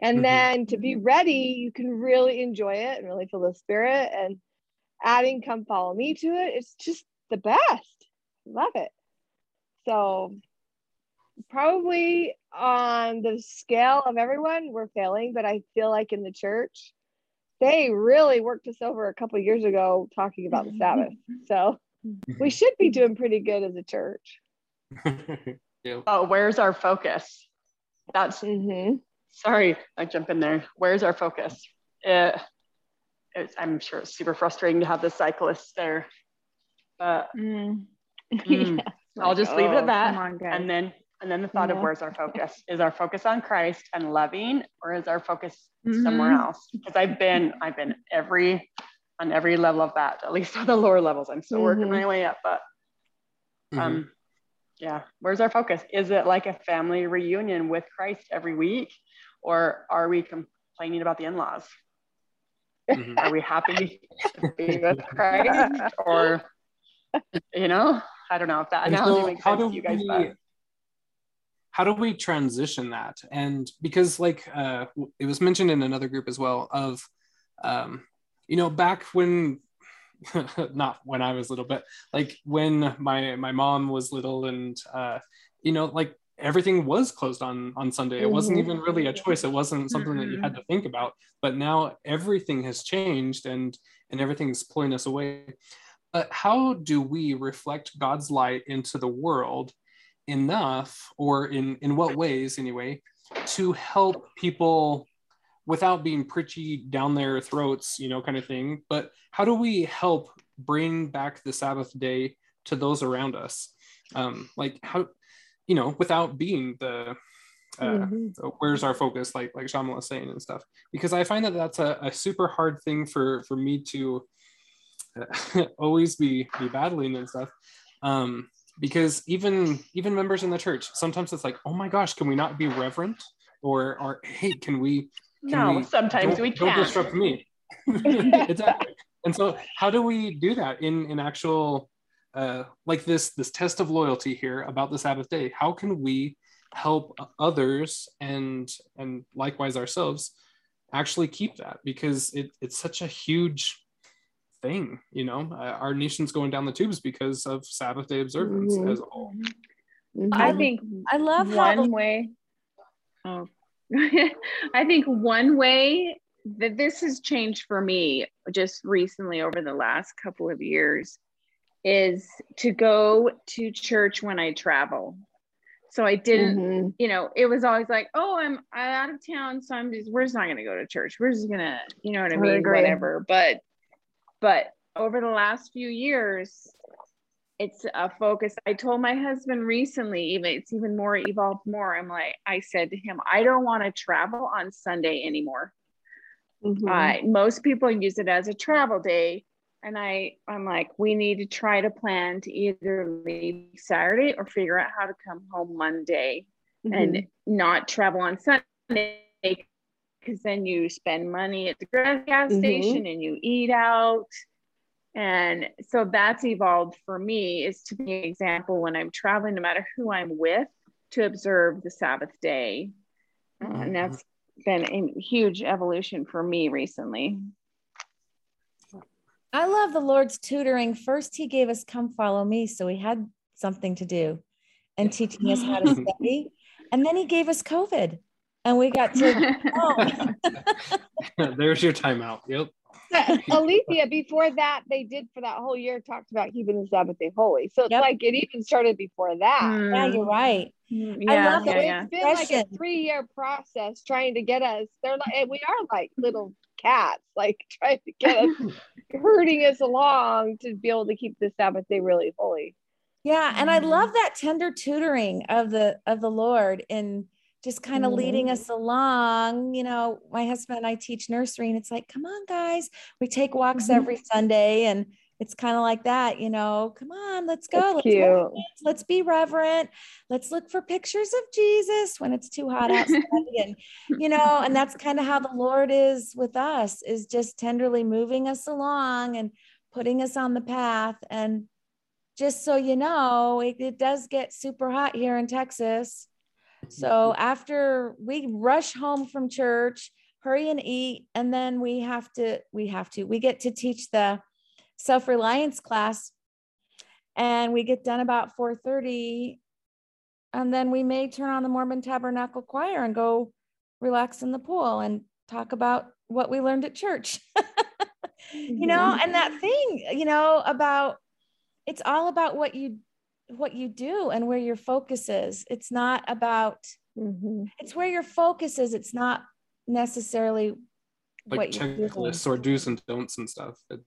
And Mhm. then to be ready, you can really enjoy it and really feel the spirit. And adding "Come Follow Me" to it, it's just the best. Love it. So probably on the scale of everyone, we're failing, but I feel like in the church, they really worked us over a couple years ago talking about the Sabbath. So we should be doing pretty good as a church. yeah. Oh, where's our focus? That's hmm sorry, I jump in there. Where's our focus? It, it's, I'm sure it's super frustrating to have the cyclists there, but Mm. Mm. Yes, I'll like, just leave it oh, at that. On, and then and then the thought of where's our focus? Is our focus on Christ and loving, or is our focus somewhere Mhm. else? Because I've been I've been every on every level of that, at least on the lower levels. I'm still working Mhm. my way up, but Mhm. um yeah where's our focus is it like a family reunion with christ every week or are we complaining about the in-laws Mhm. are we happy to be with christ or you know i don't know if that analogy so makes sense to you guys we- but how do we transition that? And because like uh it was mentioned in another group as well of um you know back when not when i was little but like when my my mom was little and uh you know like everything was closed on on sunday. It wasn't even really a choice. It wasn't something that you had to think about but now everything has changed and and everything's pulling us away. But how do we reflect god's light into the world enough or in in what ways anyway to help people without being preachy down their throats you know kind of thing. But how do we help bring back the sabbath day to those around us? Um like how you know without being the uh, Mhm. so where's our focus like like Shamala was saying and stuff. Because i find that that's a, a super hard thing for for me to uh, always be be battling and stuff. Um because even even members in the church sometimes it's like oh my gosh can we not be reverent? Or or hey can we can No, we- sometimes don't- we don't can't. disrupt me? Exactly. And so how do we do that in in actual uh like this this test of loyalty here about the sabbath day? How can we help others and and likewise ourselves actually keep that? Because it, it's such a huge thing you know uh, our nation's going down the tubes because of sabbath day observance Mhm. as a whole I Mhm. think I love how one the- way. Oh, I think one way that this has changed for me just recently over the last couple of years is to go to church when I travel. So I didn't, Mhm. you know, it was always like, oh, I'm, I'm out of town, so I'm just, we're just not going to go to church. We're just gonna, you know what I I mean, agree. whatever. But, but over the last few years, it's a focus. I told my husband recently, even it's even more evolved more. I'm like, I said to him, I don't want to travel on Sunday anymore. Mhm. Uh, most people use it as a travel day. And I, I'm like, we need to try to plan to either leave Saturday or figure out how to come home Monday and not travel on Sunday because then you spend money at the gas gas Mhm. station and you eat out. And so that's evolved for me is to be an example when I'm traveling, no matter who I'm with, to observe the Sabbath day. Uh, and that's been a huge evolution for me recently. I love the Lord's tutoring. First, He gave us come follow me. So we had something to do and teaching us how to study. And then He gave us COVID and we got to. there's your timeout yep Alethea, before that, they did for that whole year talked about keeping the Sabbath day holy. So it's Yep. like it even started before that. yeah, you're right. yeah, love So that yeah, yeah. it's been like a three-year process trying to get us. They're like we are like little cats, like trying to get us, herding us along to be able to keep the Sabbath day really holy. Yeah, and I Mhm. love that tender tutoring of the of the Lord in just kind of leading us along. You know, my husband and I teach nursery, and it's like, come on, guys, we take walks Mhm. every Sunday, and it's kind of like that. You know, come on, let's go, That's let's cute. let's be reverent, let's look for pictures of Jesus when it's too hot outside, and you know, and that's kind of how the Lord is with us, is just tenderly moving us along and putting us on the path and just so you know, it, it does get super hot here in Texas. So mm-hmm. after we rush home from church, hurry and eat, and then we have to, we have to, we get to teach the self-reliance class. And we get done about 4:30 and then we may turn on the Mormon Tabernacle Choir and go relax in the pool and talk about what we learned at church. you know, and that thing, you know, about it's all about what you what you do and where your focus is. It's not about Mhm. it's where your focus is. It's not necessarily like what you're doing. checklists or do's and don'ts and stuff but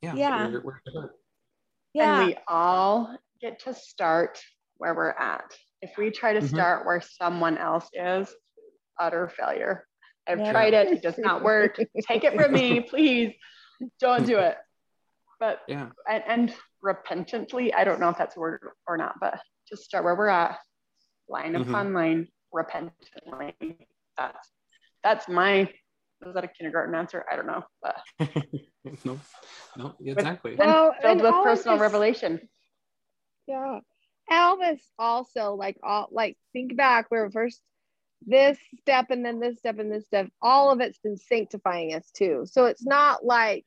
yeah Yeah. we're, we're different. Yeah. And we all get to start where we're at. If we try to Mhm. start where someone else is, utter failure. I've Yeah. tried it, it does not work. Take it from me, please. Don't do it. But yeah and, and repentantly, I don't know if that's a word or not, but just start where we're at, line Mhm. upon line, repentantly. That's that's my is that a kindergarten answer? I don't know, but no no exactly and Well, filled with personal this- revelation. Yeah. Elvis also like all like think back where first this step and then this step and this step, all of it's been sanctifying us too. So it's not like,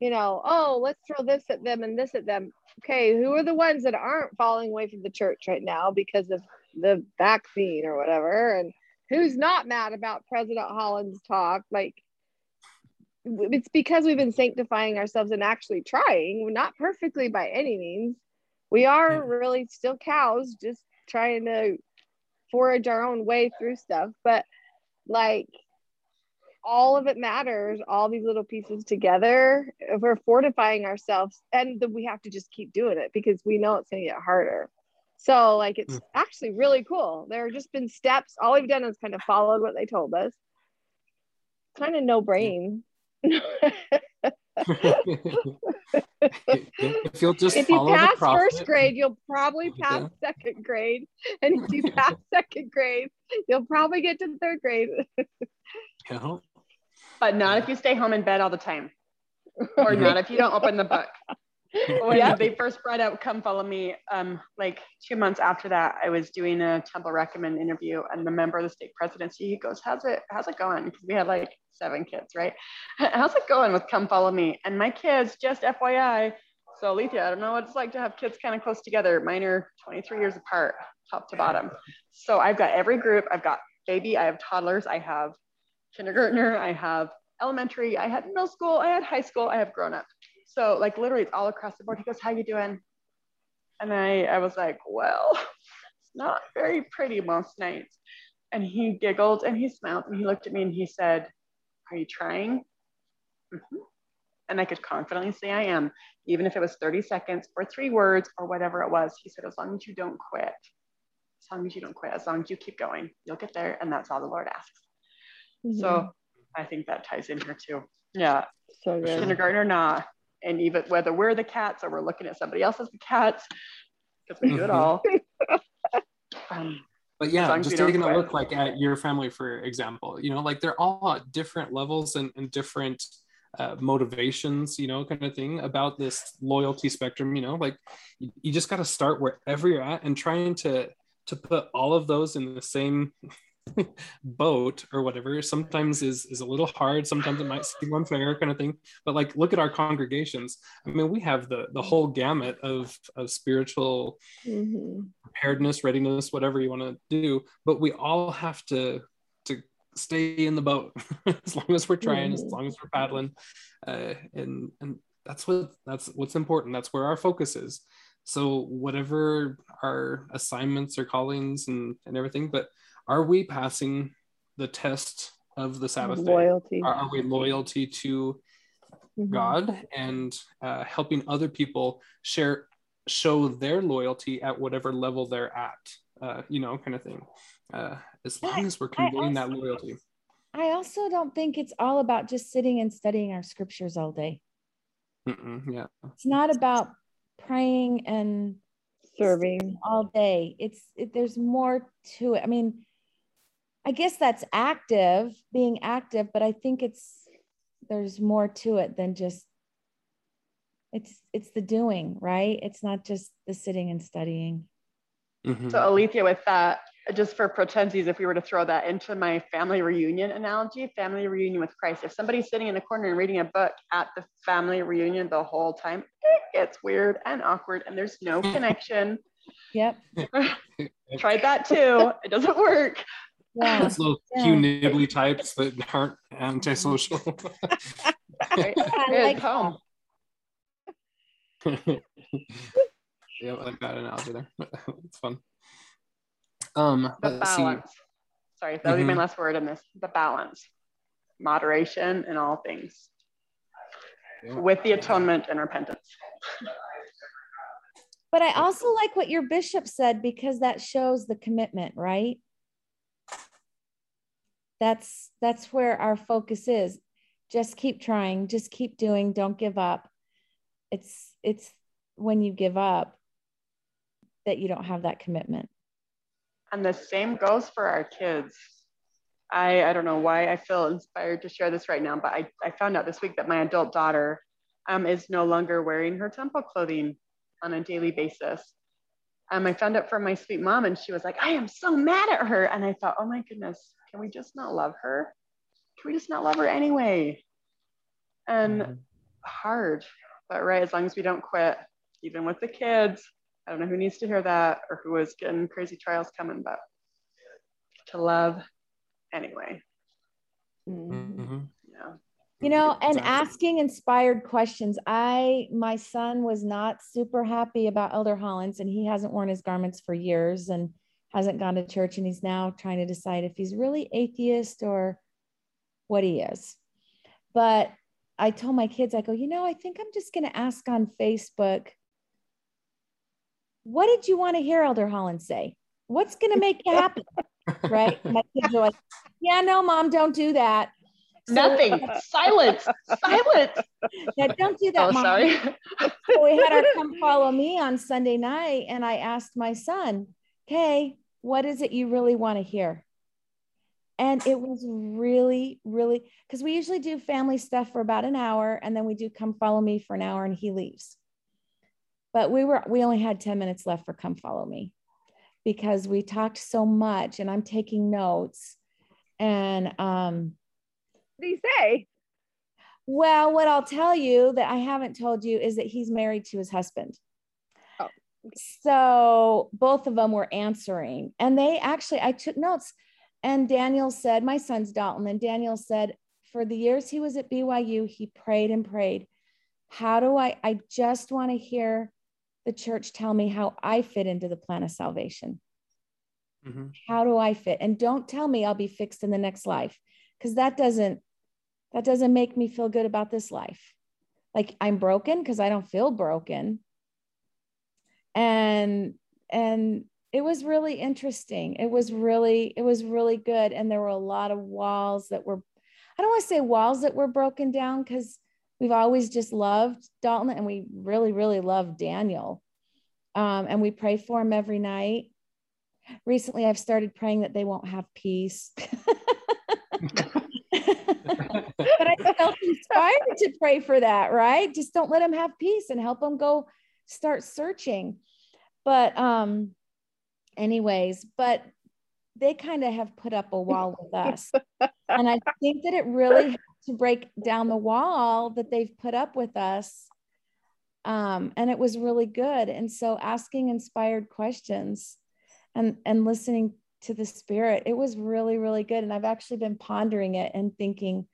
you know, oh, let's throw this at them and this at them. Okay, who are the ones that aren't falling away from the church right now because of the vaccine or whatever. And who's not mad about President Holland's talk? Like, it's because we've been sanctifying ourselves and actually trying, not perfectly by any means. We are really still cows, just trying to forage our own way through stuff. But like, all of it matters all these little pieces together we're fortifying ourselves and we have to just keep doing it because we know it's going to get harder. So like it's mm. actually really cool. There have just been steps. All we've done is kind of followed what they told us. Kind of no brain. If you'll just if you pass first grade you'll probably pass yeah. second grade. And if you pass second grade you'll probably get to third grade. Yeah. But not if you stay home in bed all the time, or not if you don't open the book. when they first brought out "Come Follow Me," um, like two months after that, I was doing a Temple Recommend interview, and the member of the stake presidency, he goes, "How's it? How's it going?" Because we had like seven kids, right? How's it going with "Come Follow Me"? And my kids, just FYI, so Alethea, I don't know what it's like to have kids kind of close together. Mine are 23 years apart, top to bottom. So I've got every group. I've got baby, I have toddlers, I have kindergartner, I have elementary, I had middle school, I had high school, I have grown up. So like literally it's all across the board. He goes, how you doing? And I, I was like, well, it's not very pretty most nights. And he giggled and he smiled and he looked at me and he said, are you trying? Mm-hmm. And I could confidently say I am, even if it was 30 seconds or three words or whatever it was. He said, as long as you don't quit, as long as you don't quit, as long as you keep going, you'll get there. And that's all the Lord asks. Mm-hmm. So I think that ties in here too. Yeah. So good. Kindergarten or not. And even whether we're the cats or we're looking at somebody else as the cats, because we do it all. um, but yeah, just taking a look like at your family, for example, you know, like they're all at different levels and, and different uh, motivations, you know, kind of thing about this loyalty spectrum, you know, like you, you just got to start wherever you're at and trying to to put all of those in the same boat or whatever sometimes is is a little hard. Sometimes it might seem unfair kind of thing. But like look at our congregations. I mean we have the the whole gamut of of spiritual mm-hmm. preparedness readiness whatever you want to do. But we all have to to stay in the boat as long as we're trying mm-hmm. as long as we're paddling. Uh, and and that's what that's what's important. That's where our focus is. So whatever our assignments or callings and and everything but are we passing the test of the Sabbath loyalty? Are, are we loyalty to mm-hmm. God and uh, helping other people share show their loyalty at whatever level they're at? Uh, you know, kind of thing. Uh, as long as we're conveying that loyalty. I also don't think it's all about just sitting and studying our scriptures all day. Mm-mm, yeah, it's not about praying and serving all day. It's it, there's more to it. I mean, I guess that's active, being active, but I think it's there's more to it than just it's it's the doing, right? It's not just the sitting and studying. Mm-hmm. So Alethea, with that, just for potensies, if we were to throw that into my family reunion analogy, family reunion with Christ, if somebody's sitting in a corner and reading a book at the family reunion the whole time, it gets weird and awkward and there's no connection. Yep. Tried that too. It doesn't work. Yeah. Those little yeah. cute nibbly types that aren't antisocial. I like home. yeah, I like that analogy there. it's fun. Um, the balance. See. Sorry, that would mm-hmm. be my mm-hmm. last word in this. The balance, moderation in all things, yeah. with the atonement and repentance. But I also like what your bishop said because that shows the commitment, right? That's that's where our focus is. Just keep trying just keep doing don't give up. It's it's when you give up that you don't have that commitment. And the same goes for our kids. I i don't know why i feel inspired to share this right now but i, I found out this week that my adult daughter um, is no longer wearing her temple clothing on a daily basis. Um, i found out from my sweet mom and she was like i am so mad at her. And i thought oh my goodness can we just not love her? Can we just not love her anyway? And mm-hmm. hard, but right, as long as we don't quit, even with the kids, I don't know who needs to hear that or who is getting crazy trials coming, but to love anyway. Mhm. Yeah. You know, and asking inspired questions. I, my son was not super happy about Elder Holland's, and he hasn't worn his garments for years and hasn't gone to church. And he's now trying to decide if he's really atheist or what he is. But I told my kids, I go, you know, I think I'm just going to ask on Facebook, what did you want to hear Elder Holland say? What's going to make you happy? right? My kids are like, yeah, no, mom, don't do that. So- Nothing. Silence. Silence. Yeah, don't do that, Oh, mom. sorry. So we had our come follow me on Sunday night, and I asked my son, "Okay, what is it you really want to hear?" And it was really, really because we usually do family stuff for about an hour, and then we do come follow me for an hour, and he leaves. But we were we only had ten minutes left for come follow me because we talked so much, and I'm taking notes, and um. What do you say? Well, what I'll tell you that I haven't told you is that he's married to his husband. So both of them were answering, and they actually, I took notes. And Daniel said, My son's Dalton, and Daniel said, For the years he was at BYU, he prayed and prayed. How do I? I just want to hear the church tell me how I fit into the plan of salvation. Mhm. How do I fit? And don't tell me I'll be fixed in the next life, because that doesn't that doesn't make me feel good about this life. Like I'm broken because I don't feel broken. And and it was really interesting. It was really it was really good and there were a lot of walls that were I don't want to say walls that were broken down cuz we've always just loved Dalton and we really really love Daniel. Um, and we pray for him every night. Recently I've started praying that they won't have peace. but I felt inspired to pray for that, right? Just don't let them have peace and help them go start searching. But um anyways, but they kind of have put up a wall with us. and I think that it really helped to break down the wall that they've put up with us. Um, and it was really good. And so asking inspired questions and and listening to the spirit, it was really, really good. And I've actually been pondering it and thinking,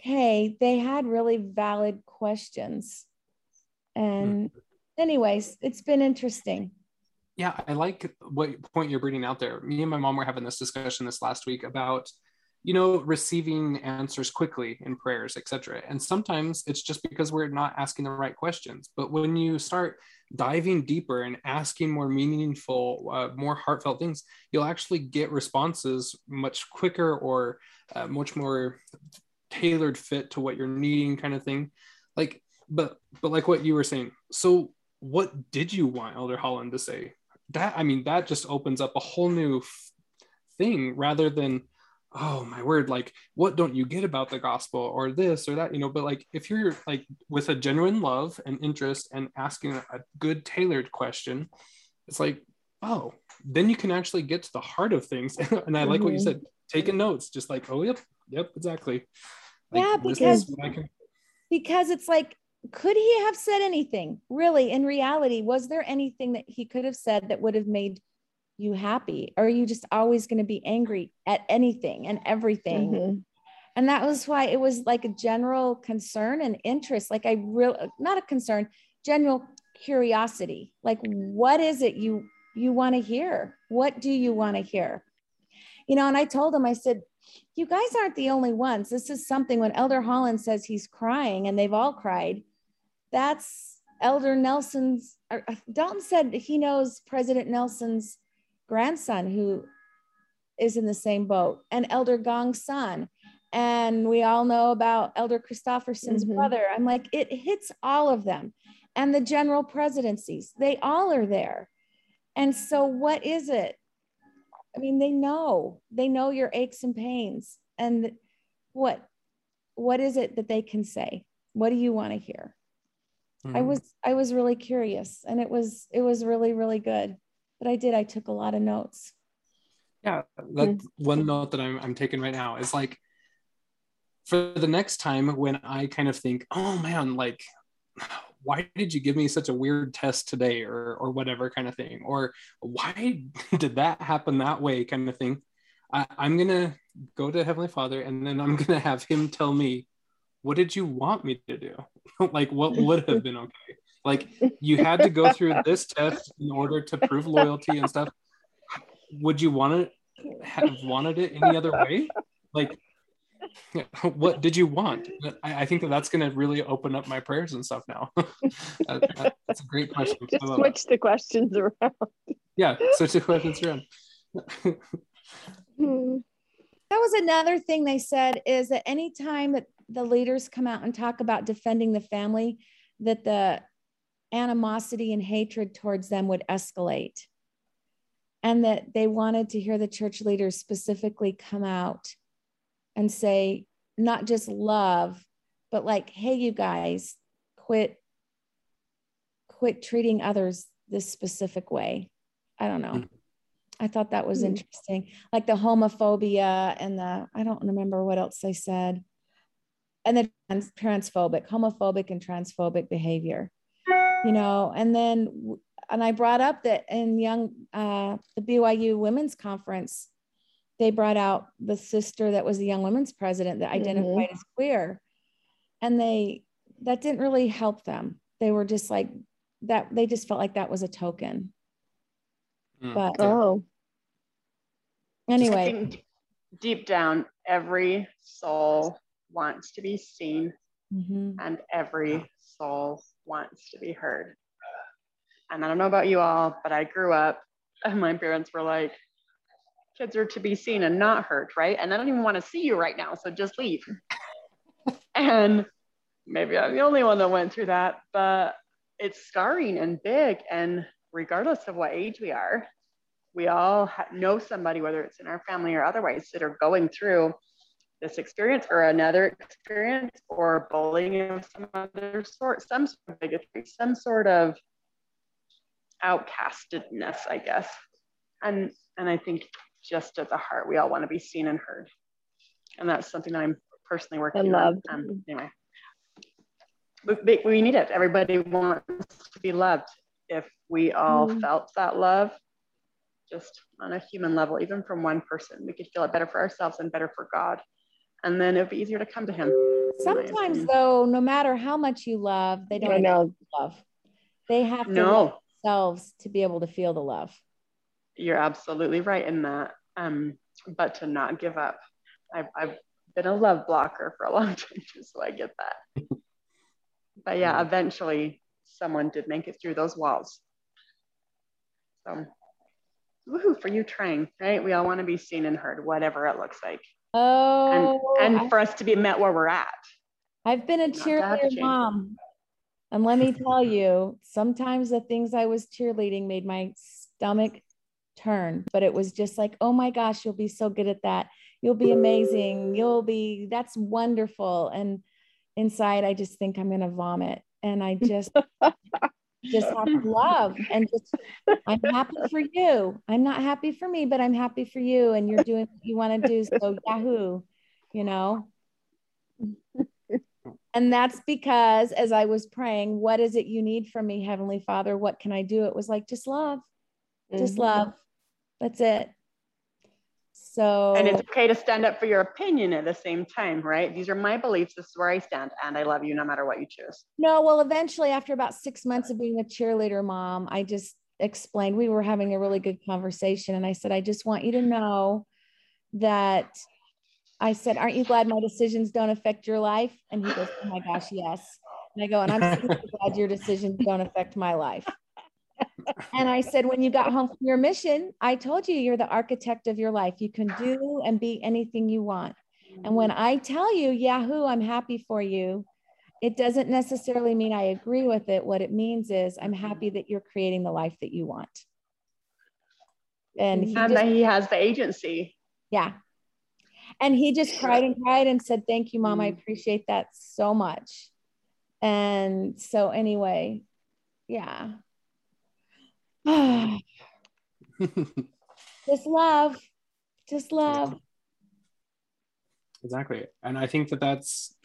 okay, they had really valid questions. And anyways, it's been interesting. Yeah i like what point you're bringing out there. Me and my mom were having this discussion this last week about you know receiving answers quickly in prayers etc and sometimes it's just because we're not asking the right questions. But when you start diving deeper and asking more meaningful uh, more heartfelt things you'll actually get responses much quicker or uh, much more tailored fit to what you're needing kind of thing. Like but but like what you were saying so what did you want elder holland to say that i mean that just opens up a whole new f- thing rather than oh my word like what don't you get about the gospel or this or that you know but like if you're like with a genuine love and interest and asking a good tailored question it's like oh then you can actually get to the heart of things and i like what you Mhm. said taking notes just like oh yep yep exactly Like, Yeah, because- is what I can- because it's like could he have said anything? Really in reality was there anything that he could have said that would have made you happy? Or are you just always going to be angry at anything and everything? Mhm. and that was why it was like a general concern and interest like i real not a concern general curiosity. Like what is it you you want to hear? What do you want to hear you know and i told him i said you guys aren't the only ones. This is something when elder holland says he's crying and they've all cried that's elder nelson's uh, dalton said he knows president nelson's grandson who is in the same boat and elder gong's son. And we all know about elder christofferson's Mhm. brother. I'm like it hits all of them and the general presidencies. They all are there. And so what is it i mean they know. They know your aches and pains. And what what is it that they can say? What do you want to hear? I Mhm. was i was really curious and it was it was really really good. But i did i took a lot of notes. Yeah, that one note that I'm, I'm taking right now is like for the next time when I kind of think, oh man, like, why did you give me such a weird test today or or whatever kind of thing? Or why did that happen that way kind of thing? I, i'm gonna go to heavenly father and then i'm gonna have him tell me what did you want me to do? Like what would have been okay? Like you had to go through this test in order to prove loyalty and stuff. Would you want it have wanted it any other way? Like what did you want i, I think that that's going to really open up my prayers and stuff now that, that's a great question Just switch the questions around. yeah switch the questions around Hmm. That was another thing they said is that anytime that the leaders come out and talk about defending the family, that the animosity and hatred towards them would escalate. And that they wanted to hear the church leaders specifically come out and say, not just love, but like, hey, you guys, quit, quit treating others this specific way. I don't know. Mhm. I thought that was Hmm. interesting. Like the homophobia and the, I don't remember what else they said. And the trans, transphobic, homophobic and transphobic behavior, you know, and then, and I brought up that in young, uh, the BYU women's conference, they brought out the sister that was the young women's president that identified as queer. And they, that didn't really help them. They were just like, that, they just felt like that was a token. Mm. But Oh, anyway, deep down, every soul wants to be seen mhm. and every soul wants to be heard. And I don't know about you all, but I grew up and my parents were like, kids are to be seen and not heard, right? And I don't even want to see you right now, so just leave. and maybe I'm the only one that went through that, but it's scarring and big. And regardless of what age we are, we all ha- know somebody, whether it's in our family or otherwise, that are going through this experience or another experience or bullying of some other sort, some sort of bigotry, some sort of outcastedness, I guess. And and I think just at the heart, we all want to be seen and heard. And that's something that I'm personally working And on. Um, anyway, we, we- we need it. Everybody wants to be loved. If we all Mm. felt that love, just on a human level, even from one person, we could feel it better for ourselves and better for God. And then it'd be easier to come to Him. sometimes though, no matter how much you love, they don't know. love. They have to No. love themselves to be able to feel the love. You're absolutely right in that. Um, but to not give up. I've, I've been a love blocker for a long time, so I get that. But yeah, eventually someone did make it through those walls. So, woohoo for you trying, right? We all want to be seen and heard, whatever it looks like. And, Oh, and I- for us to be met where we're at. I've been a not to have to cheerleader mom. And let me tell you, sometimes the things I was cheerleading made my stomach turn, but it was just like, oh my gosh, you'll be so good at that. You'll be amazing. You'll be, that's wonderful. And inside, I just think I'm going to vomit. And I just, just have love and just, I'm happy for you. I'm not happy for me, but I'm happy for you. And you're doing what you want to do. So, Yahoo, you know? And that's because as I was praying, what is it you need from me, Heavenly Father? What can I do? It was like, just love, just Mhm. love. That's it. So, And it's okay to stand up for your opinion at the same time, right? These are my beliefs. This is where I stand. And I love you no matter what you choose. no, well, eventually, after about six months of being a cheerleader mom, I just explained we were having a really good conversation. And I said, I just want you to know that I said, Aren't you glad my decisions don't affect your life? And he goes, Oh my gosh, yes. And I go, And I'm super glad your decisions don't affect my life. And I said, When you got home from your mission, I told you you're the architect of your life. You can do and be anything you want. And when I tell you, Yahoo, I'm happy for you, it doesn't necessarily mean I agree with it. What it means is I'm happy that you're creating the life that you want. And he And just, that he has the agency. yeah. And he just cried and cried and said, Thank you, mom. I Mm. appreciate that so much. And so, anyway, yeah. just love, just love. exactly and i think that that's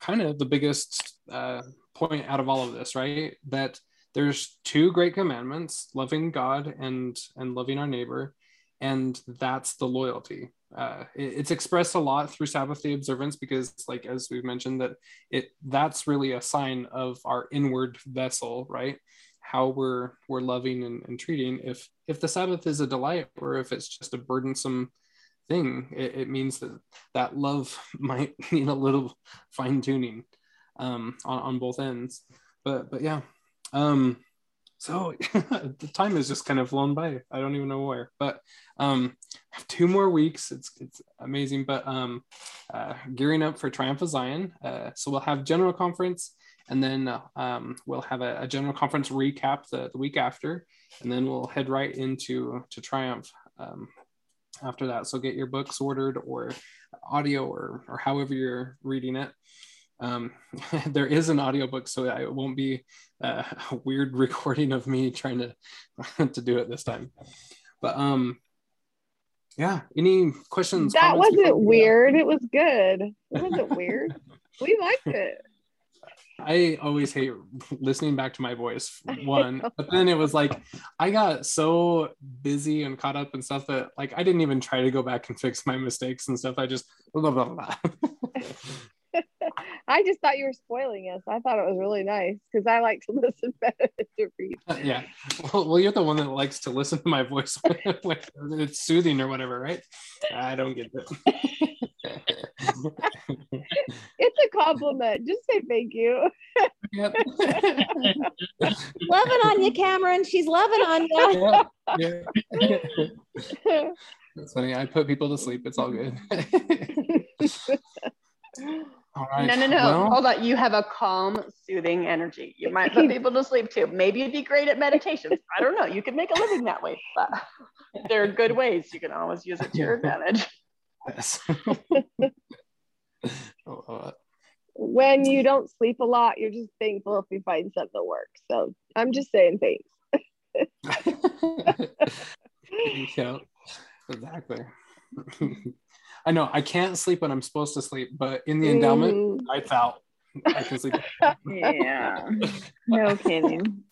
kind of the biggest uh, point out of all of this, right? That there's two great commandments: loving God and and loving our neighbor, and that's the loyalty. Uh, it, it's expressed a lot through Sabbath day observance because, like as we've mentioned, that it that's really a sign of our inward vessel, right? How we're we're loving and, and treating. If if the Sabbath is a delight or if it's just a burdensome thing, it, it means that that love might need a little fine tuning um, on on both ends. But but yeah. Um, so the time has just kind of flown by. I don't even know where, but um, two more weeks. It's it's amazing. But um, uh, gearing up for Triumph of Zion. Uh, so we'll have general conference, and then uh, um, we'll have a, a, general conference recap the, the week after, and then we'll head right into to Triumph um, after that. So get your books ordered or audio or or however you're reading it. Um, there is an audiobook so it won't be a weird recording of me trying to to do it this time. But um yeah any questions that wasn't weird. It was good. It wasn't weird. We liked it I always hate listening back to my voice. One, but then it was like I got so busy and caught up and stuff that like I didn't even try to go back and fix my mistakes and stuff. I just blah blah blah. I just thought you were spoiling us. I thought it was really nice because I like to listen better to read. Uh, yeah. Well, well, you're the one that likes to listen to my voice when it's soothing or whatever, right? I don't get it. It's a compliment. Just say thank you. Yep. loving on you, Cameron. She's loving on you. Yeah. yeah. That's funny. I put people to sleep. It's all good. All right. No, no, no. Well, Hold on. You have a calm, soothing energy. You might put people to sleep too. Maybe you'd be great at meditation. I don't know. You could make a living that way. But there are good ways. You can always use it to your advantage. Yes. when you don't sleep a lot, you're just thankful if you find something that works. So I'm just saying thanks. yeah, exactly. I know I can't sleep when I'm supposed to sleep, but in the endowment, mm. I felt I can sleep. yeah. No kidding.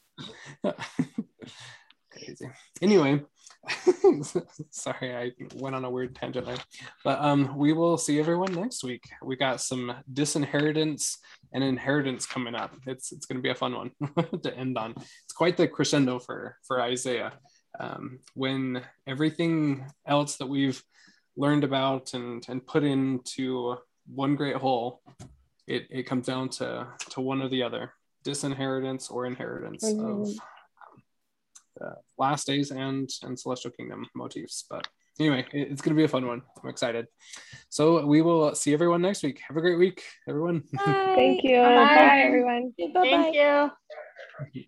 Crazy. Anyway, sorry, I went on a weird tangent there. But um, we will see everyone next week. We got some disinheritance and inheritance coming up. It's it's going to be a fun one to end on. It's quite the crescendo for for Isaiah. Um, when everything else that we've learned about and, and put into one great whole, it, it comes down to, to one or the other disinheritance or inheritance mm-hmm. of the last days and, and celestial kingdom motifs. But anyway, it, it's going to be a fun one. I'm excited. So we will see everyone next week. Have a great week, everyone. Bye. Thank you. Bye, Bye everyone. Bye-bye. Thank you.